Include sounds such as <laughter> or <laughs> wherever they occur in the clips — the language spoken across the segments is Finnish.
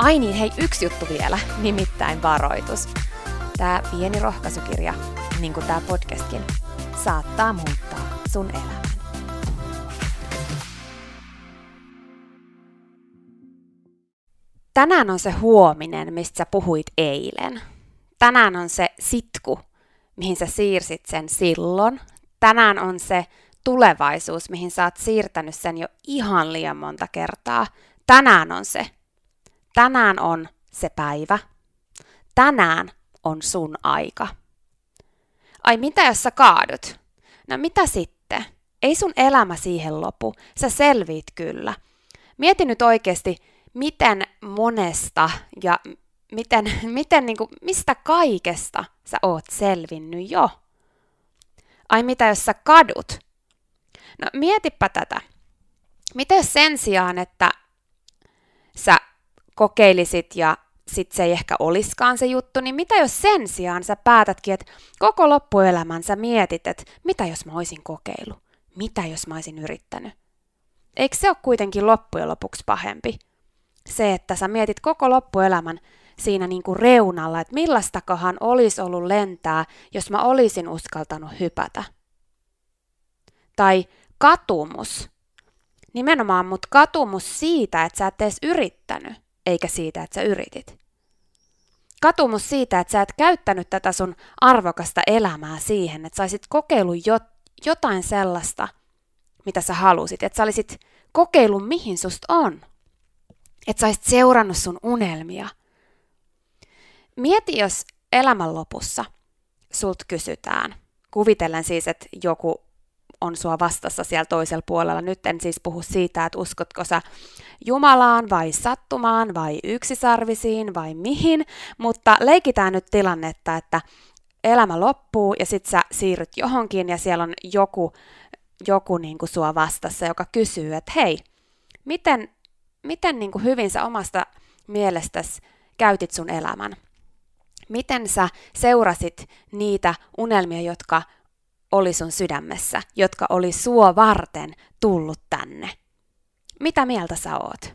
Ai niin, hei, yksi juttu vielä, nimittäin varoitus. Tämä pieni rohkaisukirja, niin kuin tämä podcastkin, saattaa muuttaa sun elämän. Tänään on se huominen, mistä sä puhuit eilen. Tänään on se sitku, mihin sä siirsit sen silloin. Tänään on se tulevaisuus, mihin sä oot siirtänyt sen jo ihan liian monta kertaa. Tänään on se, Tänään on se päivä. Tänään on sun aika. Ai mitä jos sä kaadut? No mitä sitten? Ei sun elämä siihen lopu. Sä selviit kyllä. Mieti nyt oikeasti, miten monesta ja miten, <laughs> miten niin kuin, mistä kaikesta sä oot selvinnyt jo. Ai mitä jos sä kadut? No mietipä tätä. Mitä sen sijaan, että sä kokeilisit ja sit se ei ehkä oliskaan se juttu, niin mitä jos sen sijaan sä päätätkin, että koko loppuelämän sä mietit, että mitä jos mä oisin kokeilu? Mitä jos mä oisin yrittänyt? Eikö se ole kuitenkin loppujen lopuksi pahempi? Se, että sä mietit koko loppuelämän siinä niin kuin reunalla, että millaistakohan olisi ollut lentää, jos mä olisin uskaltanut hypätä. Tai katumus. Nimenomaan mut katumus siitä, että sä et edes yrittänyt eikä siitä, että sä yritit. Katumus siitä, että sä et käyttänyt tätä sun arvokasta elämää siihen, että sä olisit kokeillut jotain sellaista, mitä sä halusit, että sä olisit kokeillut, mihin susta on. Että sä olisit seurannut sun unelmia. Mieti, jos elämän lopussa sult kysytään, kuvitellen siis, että joku on sua vastassa siellä toisella puolella. Nyt en siis puhu siitä, että uskotko sä Jumalaan vai sattumaan vai yksisarvisiin vai mihin, mutta leikitään nyt tilannetta, että elämä loppuu ja sit sä siirryt johonkin ja siellä on joku, joku niin kuin sua vastassa, joka kysyy, että hei, miten, miten niin kuin hyvin sä omasta mielestäsi käytit sun elämän? Miten sä seurasit niitä unelmia, jotka oli sun sydämessä, jotka oli sua varten tullut tänne? Mitä mieltä sä oot?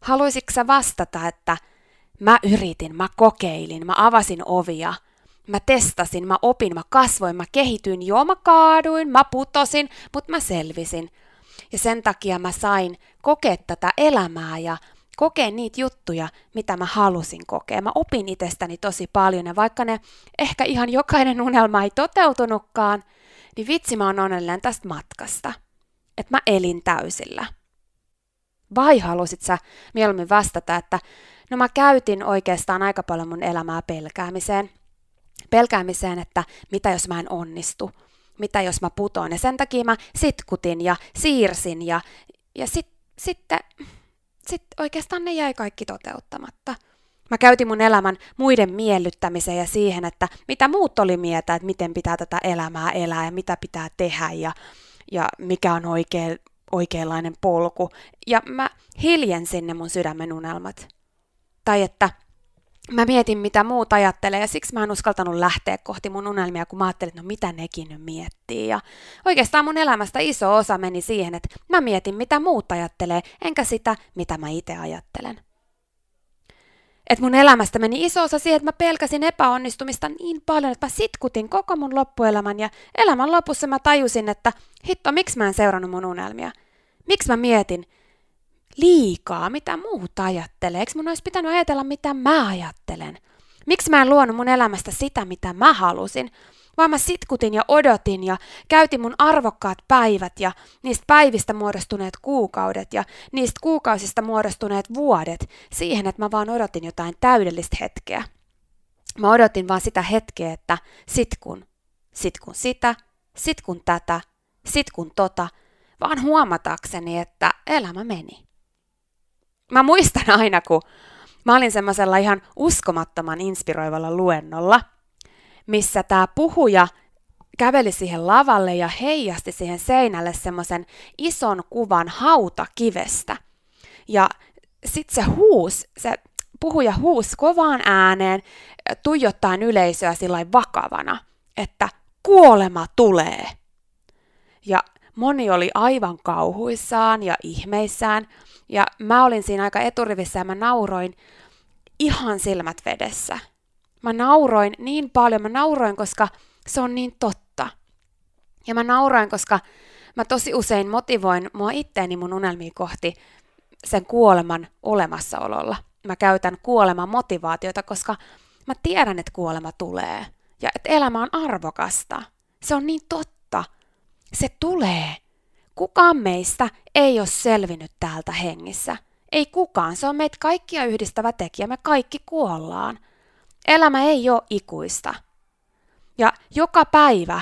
Haluaisitko sä vastata, että mä yritin, mä kokeilin, mä avasin ovia, mä testasin, mä opin, mä kasvoin, mä kehityin, joo mä kaaduin, mä putosin, mutta mä selvisin. Ja sen takia mä sain kokea tätä elämää ja kokea niitä juttuja, mitä mä halusin kokea. Mä opin itsestäni tosi paljon ja vaikka ne ehkä ihan jokainen unelma ei toteutunutkaan, niin vitsi mä oon onnellinen tästä matkasta. Että mä elin täysillä. Vai halusit sä mieluummin vastata, että no mä käytin oikeastaan aika paljon mun elämää pelkäämiseen. Pelkäämiseen, että mitä jos mä en onnistu, mitä jos mä putoan. Ja sen takia mä sitkutin ja siirsin ja, ja sitten sit, sit oikeastaan ne jäi kaikki toteuttamatta. Mä käytin mun elämän muiden miellyttämiseen ja siihen, että mitä muut oli mieltä, että miten pitää tätä elämää elää ja mitä pitää tehdä ja, ja mikä on oikea, oikeanlainen polku. Ja mä hiljensin ne mun sydämen unelmat. Tai että mä mietin, mitä muut ajattelee, ja siksi mä en uskaltanut lähteä kohti mun unelmia, kun mä ajattelin, että no mitä nekin nyt miettii. Ja oikeastaan mun elämästä iso osa meni siihen, että mä mietin, mitä muut ajattelee, enkä sitä, mitä mä itse ajattelen. Et mun elämästä meni iso osa siihen, että mä pelkäsin epäonnistumista niin paljon, että mä sitkutin koko mun loppuelämän ja elämän lopussa mä tajusin, että hitto, miksi mä en seurannut mun unelmia? Miksi mä mietin liikaa, mitä muut ajattelee? Eikö mun olisi pitänyt ajatella, mitä mä ajattelen? Miksi mä en luonut mun elämästä sitä, mitä mä halusin? Vaan mä sitkutin ja odotin ja käytin mun arvokkaat päivät ja niistä päivistä muodostuneet kuukaudet ja niistä kuukausista muodostuneet vuodet siihen, että mä vaan odotin jotain täydellistä hetkeä. Mä odotin vaan sitä hetkeä, että sit kun, sit kun sitä, sit kun tätä, sit kun tota, vaan huomatakseni, että elämä meni. Mä muistan aina, kun mä olin semmoisella ihan uskomattoman inspiroivalla luennolla – missä tämä puhuja käveli siihen lavalle ja heijasti siihen seinälle semmoisen ison kuvan hautakivestä. Ja sitten se huus, se puhuja huus kovaan ääneen, tuijottaen yleisöä sillä vakavana, että kuolema tulee. Ja moni oli aivan kauhuissaan ja ihmeissään, ja mä olin siinä aika eturivissä ja mä nauroin ihan silmät vedessä. Mä nauroin niin paljon, mä nauroin, koska se on niin totta. Ja mä nauroin, koska mä tosi usein motivoin mua itteeni mun unelmiin kohti sen kuoleman olemassaololla. Mä käytän kuoleman motivaatiota, koska mä tiedän, että kuolema tulee ja että elämä on arvokasta. Se on niin totta. Se tulee. Kukaan meistä ei ole selvinnyt täältä hengissä. Ei kukaan. Se on meitä kaikkia yhdistävä tekijä. Me kaikki kuollaan. Elämä ei ole ikuista. Ja joka päivä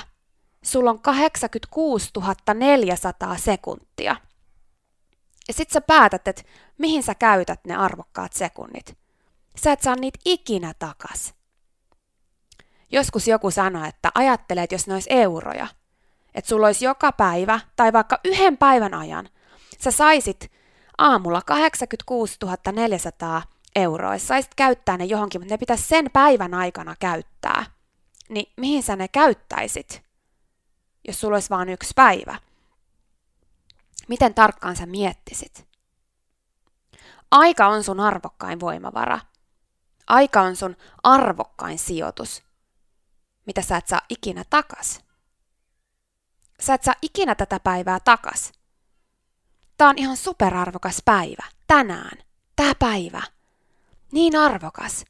sulla on 86 400 sekuntia. Ja sit sä päätät, että mihin sä käytät ne arvokkaat sekunnit. Sä et saa niitä ikinä takas. Joskus joku sanoi, että ajattelee, että jos ne olisi euroja, että sulla olisi joka päivä tai vaikka yhden päivän ajan, sä saisit aamulla 86 400 euroa, saisit käyttää ne johonkin, mutta ne pitäisi sen päivän aikana käyttää, niin mihin sä ne käyttäisit, jos sulla olisi vain yksi päivä? Miten tarkkaan sä miettisit? Aika on sun arvokkain voimavara. Aika on sun arvokkain sijoitus, mitä sä et saa ikinä takas. Sä et saa ikinä tätä päivää takas. Tää on ihan superarvokas päivä, tänään, tää päivä – niin arvokas.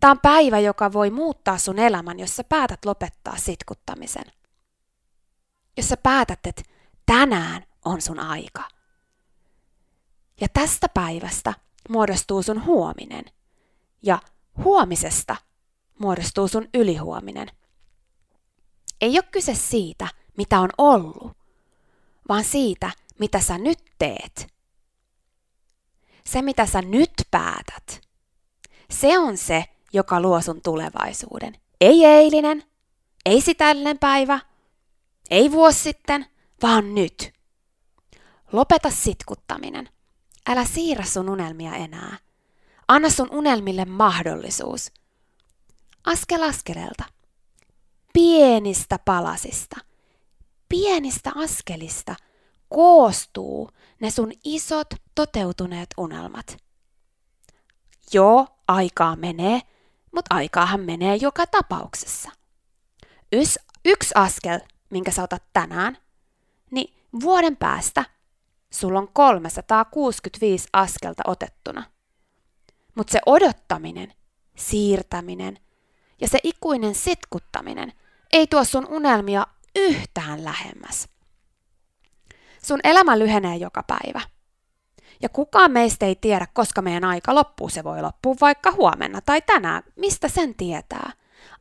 Tämä on päivä, joka voi muuttaa sun elämän, jos sä päätät lopettaa sitkuttamisen. Jos sä päätät, että tänään on sun aika. Ja tästä päivästä muodostuu sun huominen. Ja huomisesta muodostuu sun ylihuominen. Ei ole kyse siitä, mitä on ollut, vaan siitä, mitä sä nyt teet se mitä sä nyt päätät, se on se, joka luo sun tulevaisuuden. Ei eilinen, ei sitällinen päivä, ei vuosi sitten, vaan nyt. Lopeta sitkuttaminen. Älä siirrä sun unelmia enää. Anna sun unelmille mahdollisuus. Askel askeleelta. Pienistä palasista. Pienistä askelista – koostuu ne sun isot toteutuneet unelmat. Joo, aikaa menee, mutta aikaahan menee joka tapauksessa. Ys, yksi askel, minkä sä otat tänään, niin vuoden päästä sulla on 365 askelta otettuna. Mutta se odottaminen, siirtäminen ja se ikuinen sitkuttaminen ei tuo sun unelmia yhtään lähemmäs. Sun elämä lyhenee joka päivä. Ja kukaan meistä ei tiedä, koska meidän aika loppuu. Se voi loppua vaikka huomenna tai tänään. Mistä sen tietää?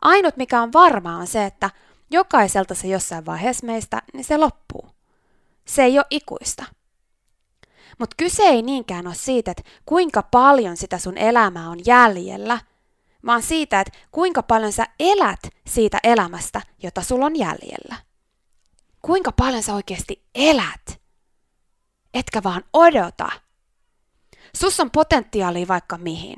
Ainut mikä on varmaa on se, että jokaiselta se jossain vaiheessa meistä, niin se loppuu. Se ei ole ikuista. Mutta kyse ei niinkään ole siitä, että kuinka paljon sitä sun elämää on jäljellä, vaan siitä, että kuinka paljon sä elät siitä elämästä, jota sulla on jäljellä. Kuinka paljon sä oikeasti elät, etkä vaan odota. Sus on potentiaalia vaikka mihin.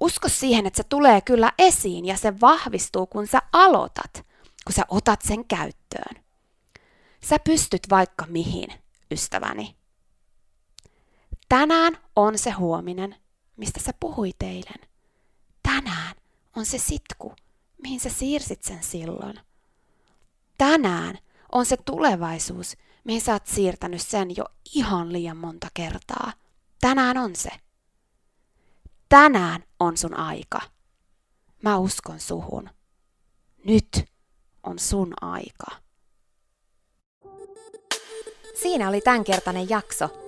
Usko siihen, että se tulee kyllä esiin ja se vahvistuu, kun sä aloitat, kun sä otat sen käyttöön. Sä pystyt vaikka mihin, ystäväni. Tänään on se huominen, mistä sä puhuit eilen. Tänään on se sitku, mihin sä siirsit sen silloin. Tänään on se tulevaisuus, mihin sä oot siirtänyt sen jo ihan liian monta kertaa. Tänään on se. Tänään on sun aika. Mä uskon suhun. Nyt on sun aika. Siinä oli tämänkertainen jakso.